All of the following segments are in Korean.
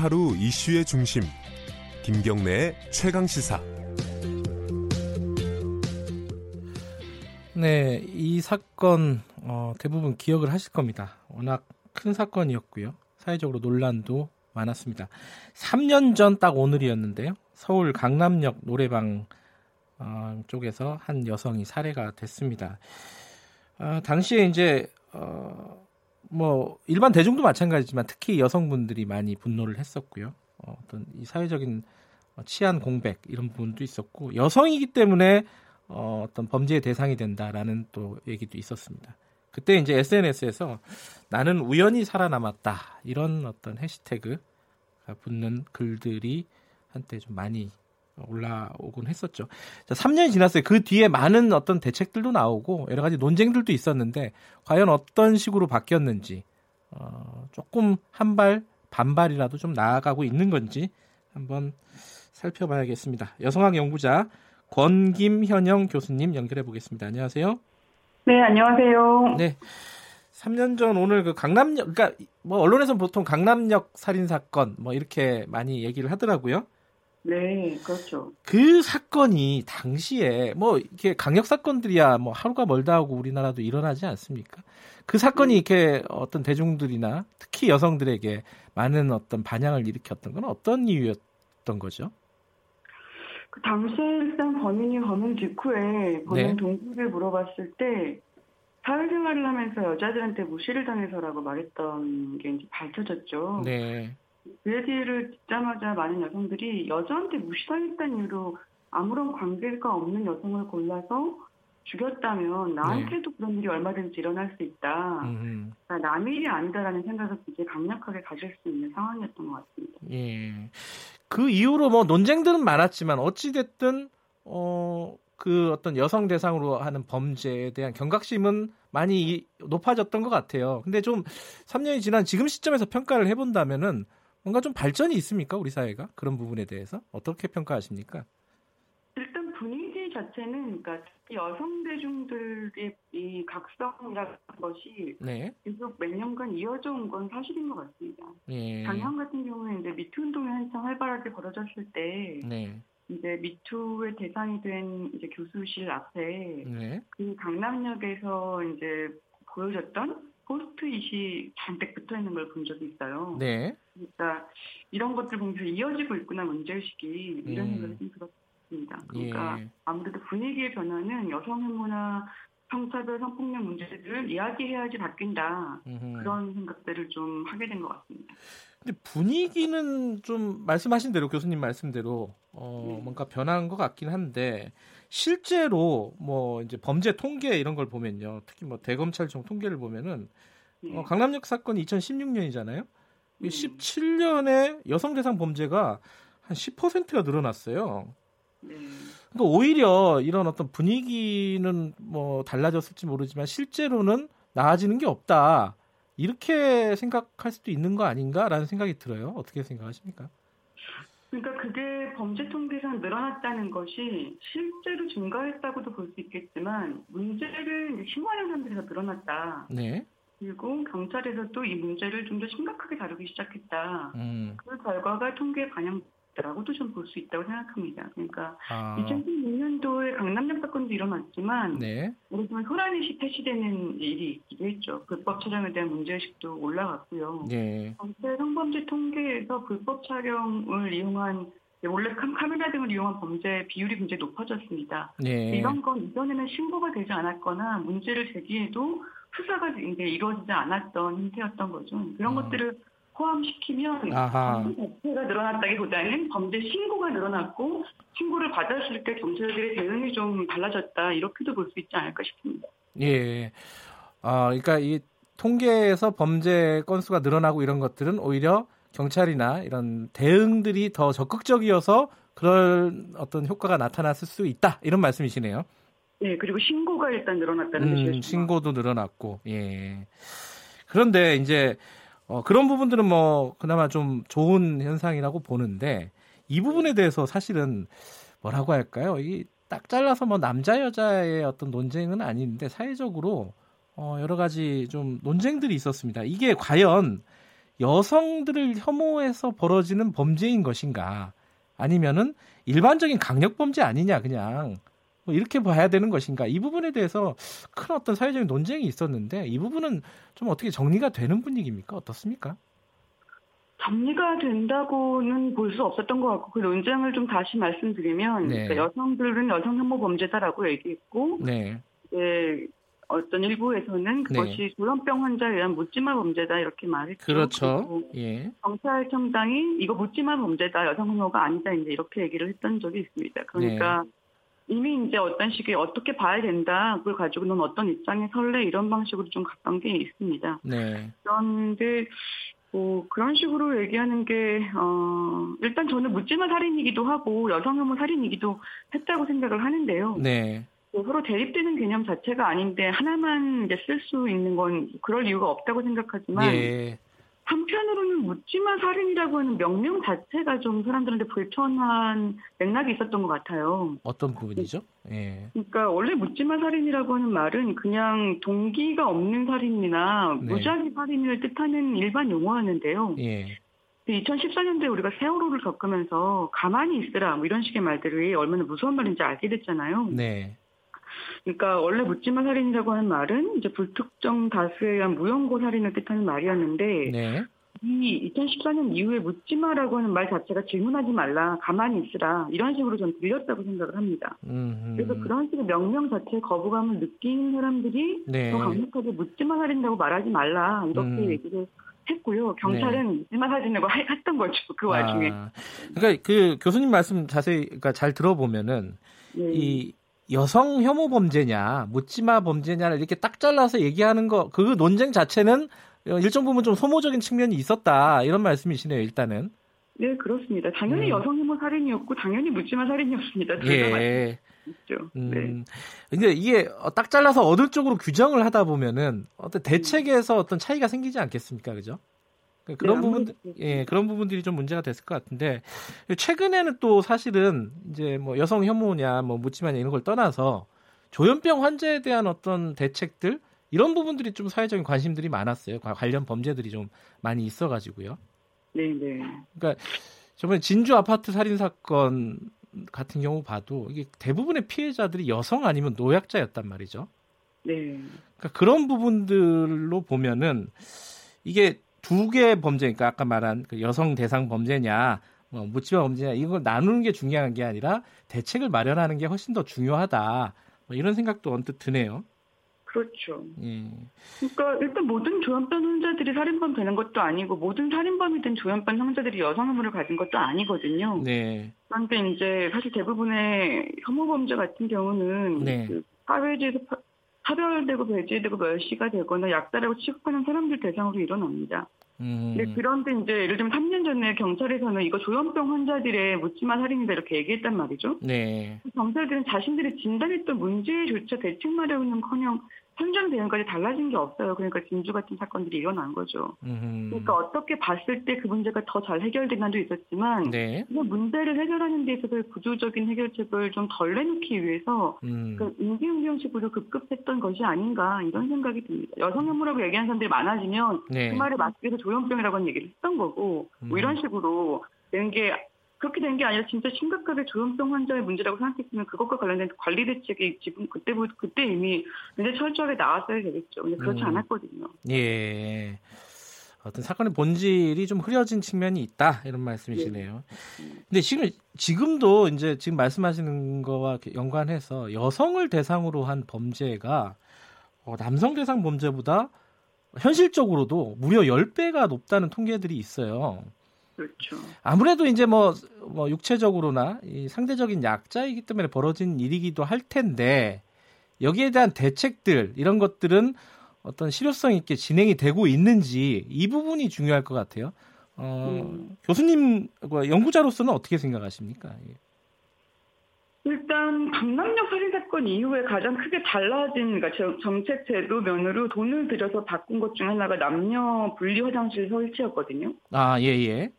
하루 이슈의 중심 김경래의 최강 시사. 네, 이 사건 어, 대부분 기억을 하실 겁니다. 워낙 큰 사건이었고요. 사회적으로 논란도 많았습니다. 3년 전 딱 오늘이었는데요. 서울 강남역 노래방 어, 쪽에서 한 여성이 살해가 됐습니다. 어, 당시에 이제 어, 뭐 일반 대중도 마찬가지지만 특히 여성분들이 많이 분노를 했었고요. 어, 어떤 이 사회적인 치안 공백 이런 부분도 있었고 여성이기 때문에 어, 어떤 범죄의 대상이 된다라는 또 얘기도 있었습니다. 그때 이제 SNS에서 나는 우연히 살아남았다 이런 어떤 해시태그가 붙는 글들이 한때 좀 많이 올라오곤 했었죠. 자, 3년이 지났어요. 그 뒤에 많은 어떤 대책들도 나오고 여러 가지 논쟁들도 있었는데 과연 어떤 식으로 바뀌었는지 어, 조금 한 발 반발이라도 좀 나아가고 있는 건지 한번 살펴봐야겠습니다. 여성학 연구자 권김현영 교수님 연결해 보겠습니다. 안녕하세요. 네, 안녕하세요. 네. 3년 전 오늘 그 강남역 그러니까 뭐 언론에서 보통 강남역 살인 사건 뭐 이렇게 많이 얘기를 하더라고요. 네, 그렇죠. 그 사건이 당시에 뭐 이렇게 강력 사건들이야 뭐 하루가 멀다 하고 우리나라도 일어나지 않습니까? 그 사건이 이렇게 어떤 대중들이나 특히 여성들에게 많은 어떤 반향을 일으켰던 건 어떤 이유였던 거죠? 그 당시에 일단 범인이 범행 직후에 범행 네. 동기를 물어봤을 때 사회생활을 하면서 여자들한테 무시를 당해서라고 말했던 게 이제 밝혀졌죠. 네. 그 얘기를 듣자마자 많은 여성들이 여자한테 무시당했다는 이유로 아무런 관계가 없는 여성을 골라서 죽였다면 나한테도 네. 그런 일이 얼마든지 일어날 수 있다. 그러니까 남의 일이 아니다라는 생각을 굉장히 강력하게 가질 수 있는 상황이었던 것 같습니다. 예. 그 이후로 뭐 논쟁들은 많았지만 어찌됐든, 어, 그 어떤 여성 대상으로 하는 범죄에 대한 경각심은 많이 높아졌던 것 같아요. 근데 좀 3년이 지난 지금 시점에서 평가를 해본다면은 뭔가 좀 발전이 있습니까? 우리 사회가 그런 부분에 대해서 어떻게 평가하십니까? 일단 분위기 자체는 그러니까 여성 대중들의 이 각성이라는 것이 네. 계속 몇 년간 이어져 온 건 사실인 것 같습니다. 예. 작년 같은 경우에 이제 미투 운동이 한창 활발하게 벌어졌을 때 네. 이제 미투의 대상이 된 이제 교수실 앞에 네. 그 강남역에서 이제 보여졌던 포스트잇이 잔뜩 붙어 있는 걸 본 적이 있어요. 네. 그러니까 이런 것들 보면서 이어지고 있구나 문제의식이 이런 음. 생각이 좀 들었습니다. 그러니까 예. 아무래도 분위기의 변화는 여성 혐오나 성차별 성폭력 문제들을 이야기해야지 바뀐다. 음흠. 그런 생각들을 좀 하게 된 것 같습니다. 근데 분위기는 좀 말씀하신 대로 교수님 말씀대로 어 네. 뭔가 변한 것 같긴 한데 실제로 뭐 이제 범죄 통계 이런 걸 보면요. 특히 뭐 대검찰청 통계를 보면은 네. 어, 강남역 사건이 2016년이잖아요. 음. 17년에 여성 대상 범죄가 한 10%가 늘어났어요. 네. 그러니까 오히려 이런 어떤 분위기는 뭐 달라졌을지 모르지만 실제로는 나아지는 게 없다. 이렇게 생각할 수도 있는 거 아닌가라는 생각이 들어요. 어떻게 생각하십니까? 그러니까 그게 범죄 통계상 늘어났다는 것이 실제로 증가했다고도 볼 수 있겠지만 문제를 심화하는 사람들이 더 늘어났다. 네. 그리고 경찰에서도 이 문제를 좀 더 심각하게 다루기 시작했다. 음. 그 결과가 통계에 반영 라고도 좀 볼 수 있다고 생각합니다. 그러니까 아. 2016년도에 강남역 사건도 일어났지만 네. 들면 소란의식 폐시되는 일이 있기도 했죠. 불법 촬영에 대한 문제의식도 올라갔고요. 네. 전체 성범죄 통계에서 불법 촬영을 이용한 원래 카메라 등을 이용한 범죄 비율이 굉장히 높아졌습니다. 네. 이런 건 이전에는 신고가 되지 않았거나 문제를 제기해도 수사가 이제 이루어지지 않았던 형태였던 거죠. 그런 음. 것들을 포함시키면 범죄 자체가 늘어났다기보다는 범죄 신고가 늘어났고 신고를 받았을 때 경찰들의 대응이 좀 달라졌다 이렇게도 볼 수 있지 않을까 싶습니다. 예. 아, 그러니까 이 통계에서 범죄 건수가 늘어나고 이런 것들은 오히려 경찰이나 이런 대응들이 더 적극적이어서 그런 어떤 효과가 나타났을 수 있다 이런 말씀이시네요. 네, 그리고 신고가 일단 늘어났다는 음, 뜻이죠. 신고도 늘어났고, 예. 그런데 이제 어, 그런 부분들은 뭐 그나마 좀 좋은 현상이라고 보는데 이 부분에 대해서 사실은 뭐라고 할까요? 이 딱 잘라서 뭐 남자 여자의 어떤 논쟁은 아닌데 사회적으로 어, 여러 가지 좀 논쟁들이 있었습니다. 이게 과연 여성들을 혐오해서 벌어지는 범죄인 것인가 아니면은 일반적인 강력 범죄 아니냐 그냥 뭐 이렇게 봐야 되는 것인가 이 부분에 대해서 큰 어떤 사회적인 논쟁이 있었는데 이 부분은 좀 어떻게 정리가 되는 분위기입니까 어떻습니까? 정리가 된다고는 볼 수 없었던 것 같고 그 논쟁을 좀 다시 말씀드리면 네. 그러니까 여성들은 여성 혐오 범죄다라고 얘기했고 네. 네. 어떤 일부에서는 그것이 네. 조현병 환자에 의한 묻지마 범죄다 이렇게 말했죠. 그렇죠. 예. 경찰청장이 이거 묻지마 범죄다 여성 혐오가 아니다 이제 이렇게 얘기를 했던 적이 있습니다. 그러니까 네. 이미 이제 어떤 식의 어떻게 봐야 된다 그걸 가지고 넌 어떤 입장에 설레 이런 방식으로 좀 갔던 게 있습니다. 네. 그런데 뭐 그런 식으로 얘기하는 게 어, 일단 저는 묻지마 살인이기도 하고 여성 혐오 살인이기도 했다고 생각을 하는데요. 네. 뭐 서로 대립되는 개념 자체가 아닌데 하나만 이제 쓸 수 있는 건 그럴 이유가 없다고 생각하지만 예. 한편으로는 묻지마 살인이라고 하는 명령 자체가 좀 사람들한테 불편한 맥락이 있었던 것 같아요. 어떤 부분이죠? 예. 그러니까 원래 묻지마 살인이라고 하는 말은 그냥 동기가 없는 살인이나 네. 무작위 살인을 뜻하는 일반 용어였는데요. 예. 2014년도에 우리가 세월호를 겪으면서 가만히 있으라 뭐 이런 식의 말들이 얼마나 무서운 말인지 알게 됐잖아요. 네. 그러니까 원래 묻지마 살인이라고 하는 말은 이제 불특정 다수에 의한 무연고 살인을 뜻하는 말이었는데 네. 이 2014년 이후에 묻지마라고 하는 말 자체가 질문하지 말라, 가만히 있으라 이런 식으로 전 들렸다고 생각을 합니다. 음흠. 그래서 그런 식의 명령 자체에 거부감을 느끼는 사람들이 네. 더 강력하게 묻지마 살인다고 말하지 말라 이렇게 음. 얘기를 했고요. 경찰은 네. 묻지마 살인이라고 했던 거죠 그 와중에. 아, 그러니까 그 교수님 말씀 자세히 그러니까 잘 들어보면은 네. 이 여성 혐오 범죄냐, 묻지마 범죄냐를 이렇게 딱 잘라서 얘기하는 거, 그 논쟁 자체는 일정 부분 좀 소모적인 측면이 있었다. 이런 말씀이시네요, 일단은. 네, 그렇습니다. 당연히 음. 여성 혐오 살인이었고, 당연히 묻지마 살인이었습니다. 예. 있죠. 음. 네. 근데 이게 딱 잘라서 어느 쪽으로 규정을 하다 보면은 어떤 대책에서 어떤 차이가 생기지 않겠습니까? 그죠? 그 그런 네, 부분, 예, 그런 부분들이 좀 문제가 됐을 것 같은데 최근에는 또 사실은 이제 뭐 여성 혐오냐, 뭐 묻지마냐 이런 걸 떠나서 조현병 환자에 대한 어떤 대책들 이런 부분들이 좀 사회적인 관심들이 많았어요. 관련 범죄들이 좀 많이 있어가지고요. 네, 네. 그러니까 저번에 진주 아파트 살인 사건 같은 경우 봐도 이게 대부분의 피해자들이 여성 아니면 노약자였단 말이죠. 네. 그러니까 그런 부분들로 보면은 이게 두 개의 범죄, 그러니까 아까 말한 그 여성 대상 범죄냐, 뭐 묻지마 범죄냐 이걸 나누는 게 중요한 게 아니라 대책을 마련하는 게 훨씬 더 중요하다. 뭐 이런 생각도 언뜻 드네요. 그렇죠. 예. 그러니까 일단 모든 조현병 환자들이 살인범 되는 것도 아니고 모든 살인범이 된 조현병 환자들이 여성 혐오를 가진 것도 아니거든요. 네. 그런데 이제 사실 대부분의 혐오 범죄 같은 경우는 네. 그 사회주의에서 차별되고 배제되고 멸시가 되거나 약자라고 취급하는 사람들 대상으로 일어납니다. 음. 네, 그런데 이제 예를 들면 3년 전에 경찰에서는 이거 조현병 환자들의 묻지마 살인이다 이렇게 얘기했단 말이죠. 네. 경찰들은 자신들이 진단했던 문제조차 대책 마련은커녕 현장 대응까지 달라진 게 없어요. 그러니까 진주 같은 사건들이 일어난 거죠. 음흠. 그러니까 어떻게 봤을 때 그 문제가 더 잘 해결된 한도 있었지만 네. 그 문제를 해결하는 데 있어서 구조적인 해결책을 좀 덜 내놓기 위해서 음. 그 인기응용식으로 급급했던 것이 아닌가 이런 생각이 듭니다. 여성 혐오라고 얘기하는 사람들이 많아지면 네. 그 말에 맞게 서 조현병이라고 하는 얘기를 했던 거고 뭐 음. 뭐 이런 식으로 되는 게 그렇게 된 게 아니라 진짜 심각하게 조현병 환자의 문제라고 생각했으면 그것과 관련된 관리 대책이 지금 그때 그때 이미 굉장히 철저하게 나왔어야 되겠죠. 근데 그렇지 음. 않았거든요. 예. 어떤 사건의 본질이 좀 흐려진 측면이 있다 이런 말씀이시네요. 네. 근데 지금 지금도 이제 지금 말씀하시는 거와 연관해서 여성을 대상으로 한 범죄가 어, 남성 대상 범죄보다 현실적으로도 무려 10배가 높다는 통계들이 있어요. 그렇죠. 아무래도 이제 뭐, 뭐 육체적으로나 이 상대적인 약자이기 때문에 벌어진 일이기도 할 텐데 여기에 대한 대책들 이런 것들은 어떤 실효성 있게 진행이 되고 있는지 이 부분이 중요할 것 같아요. 어, 음. 교수님 뭐 연구자로서는 어떻게 생각하십니까? 예. 일단 강남역 살인 사건 이후에 가장 크게 달라진 그러니까 정책 제도 면으로 돈을 들여서 바꾼 것 중 하나가 남녀 분리 화장실 설치였거든요. 아, 예, 예.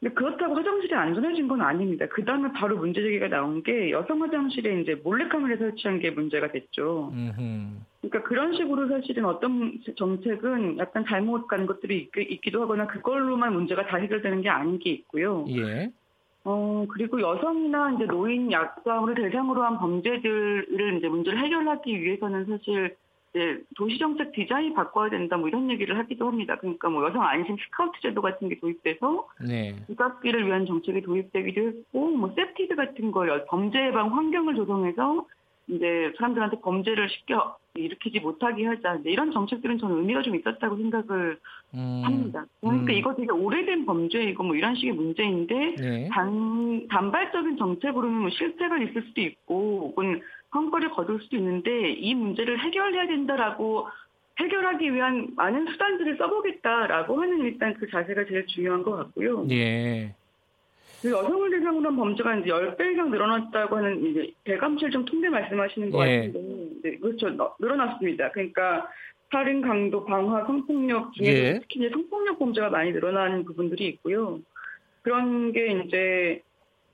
근데 그렇다고 화장실이 안전해진 건 아닙니다. 그 다음에 바로 문제 제기가 나온 게 여성 화장실에 이제 몰래카메라 설치한 게 문제가 됐죠. 그러니까 그러니까 그런 식으로 사실은 어떤 정책은 약간 잘못 간 것들이 있, 기도 하거나 그걸로만 문제가 다 해결되는 게 아닌 게 있고요. 예. 어, 그리고 여성이나 이제 노인 약자를 대상으로 한 범죄들을 이제 문제를 해결하기 위해서는 사실 이제 도시정책 디자인 바꿔야 된다 뭐 이런 얘기를 하기도 합니다. 그러니까 뭐 여성 안심 스카우트 제도 같은 게 도입돼서 네. 부각기를 위한 정책이 도입되기도 했고 뭐 CPTED 같은 걸 범죄 예방 환경을 조성해서 이제 사람들한테 범죄를 쉽게 일으키지 못하게 하자. 이런 정책들은 저는 의미가 좀 있었다고 생각을 음, 합니다. 그러니까 음. 이거 되게 오래된 범죄이고 뭐 이런 식의 문제인데 네. 단 단발적인 정책으로는 뭐 실패가 있을 수도 있고 혹은 성과를 거둘 수도 있는데 이 문제를 해결해야 된다라고 해결하기 위한 많은 수단들을 써보겠다라고 하는 일단 그 자세가 제일 중요한 것 같고요. 예. 그 여성을 대상으로 한 범죄가 이제 10배 이상 늘어났다고 하는 이제 대감실좀 통계 말씀하시는 것 예. 같은데, 네, 그렇죠. 늘어났습니다. 그러니까 살인, 강도, 방화, 성폭력 중에 예. 특히 이제 성폭력 범죄가 많이 늘어나는 부분들이 있고요. 그런 게 이제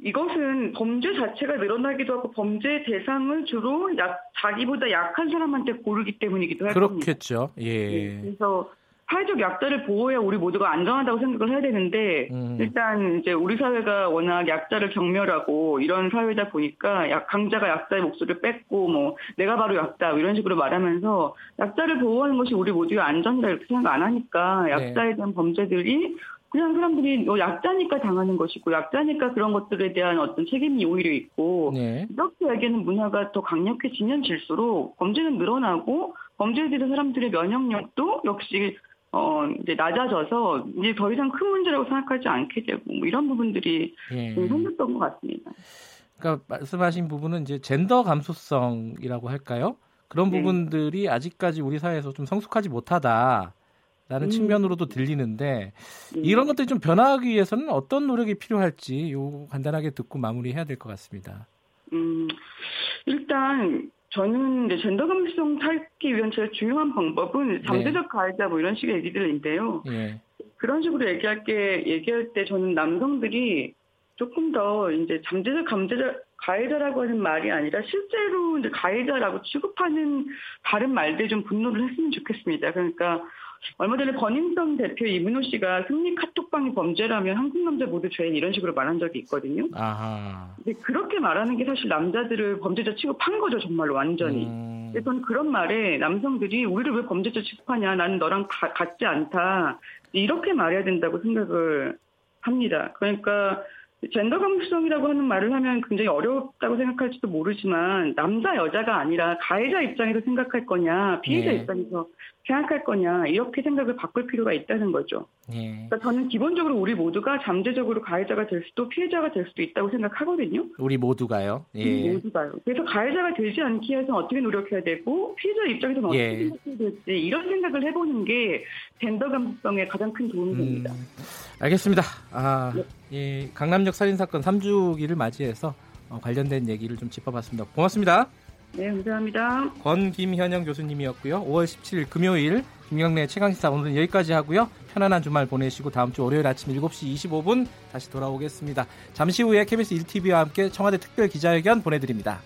이것은 범죄 자체가 늘어나기도 하고 범죄 대상을 주로 약, 자기보다 약한 사람한테 고르기 때문이기도 하죠. 그렇겠죠. 예. 네, 그래서 사회적 약자를 보호해야 우리 모두가 안전하다고 생각을 해야 되는데 음. 일단 이제 우리 사회가 워낙 약자를 경멸하고 이런 사회다 보니까 약 강자가 약자의 목소리를 뺏고 뭐 내가 바로 약자 이런 식으로 말하면서 약자를 보호하는 것이 우리 모두의 안전이다 이렇게 생각 안 하니까 네. 약자에 대한 범죄들이 그냥 사람들이 뭐 약자니까 당하는 것이고 약자니까 그런 것들에 대한 어떤 책임이 오히려 있고 네. 이렇게 얘기하는 문화가 더 강력해지면 질수록 범죄는 늘어나고 범죄에 대한 사람들의 면역력도 역시 어, 이제 낮아져서 이제 더 이상 큰 문제라고 생각하지 않게 되고 뭐 이런 부분들이 예. 생겼던 것 같습니다. 그러니까 말씀하신 부분은 이제 젠더 감수성이라고 할까요? 그런 네. 부분들이 아직까지 우리 사회에서 좀 성숙하지 못하다 라는 음. 측면으로도 들리는데 네. 이런 것들이 좀 변화하기 위해서는 어떤 노력이 필요할지 요 간단하게 듣고 마무리해야 될 것 같습니다. 음, 일단 저는 이제 젠더 감수성 찾기 위한 제일 중요한 방법은 잠재적 네. 가해자 뭐 이런 식의 얘기들인데요. 네. 그런 식으로 얘기할 게 얘기할 때 저는 남성들이 조금 더 이제 잠재적 감재자 가해자라고 하는 말이 아니라 실제로 이제 가해자라고 취급하는 다른 말들 좀 분노를 했으면 좋겠습니다. 그러니까 얼마 전에 버닝썬 대표 이문호 씨가 승리 카톡방이 범죄라면 한국 남자 모두 죄인 이런 식으로 말한 적이 있거든요. 아하. 근데 그렇게 말하는 게 사실 남자들을 범죄자 취급한 거죠, 정말로 완전히. 음. 그래서 저는 그런 말에 남성들이 우리를 왜 범죄자 취급하냐, 나는 너랑 가, 같지 않다. 이렇게 말해야 된다고 생각을 합니다. 그러니까 젠더 감수성이라고 하는 말을 하면 굉장히 어렵다고 생각할지도 모르지만 남자 여자가 아니라 가해자 입장에서 생각할 거냐 피해자 네. 입장에서 생각할 거냐 이렇게 생각을 바꿀 필요가 있다는 거죠. 네. 그러니까 저는 기본적으로 우리 모두가 잠재적으로 가해자가 될 수도 피해자가 될 수도 있다고 생각하거든요. 우리 모두가요. 예. 우리 모두가요. 그래서 가해자가 되지 않기 위해서 어떻게 노력해야 되고 피해자 입장에서는 어떻게 예. 생각해야 될지 이런 생각을 해보는 게 젠더 감수성에 가장 큰 도움이 음, 됩니다. 알겠습니다. 아, 네. 이 강남역 살인 사건 3주기를 맞이해서 어, 관련된 얘기를 좀 짚어봤습니다. 고맙습니다. 네, 감사합니다. 권 김현영 교수님이었고요. 5월 17일 금요일 김경래 최강시사 오늘은 여기까지 하고요. 편안한 주말 보내시고 다음 주 월요일 아침 7시 25분 다시 돌아오겠습니다. 잠시 후에 KBS 1TV와 함께 청와대 특별 기자회견 보내드립니다.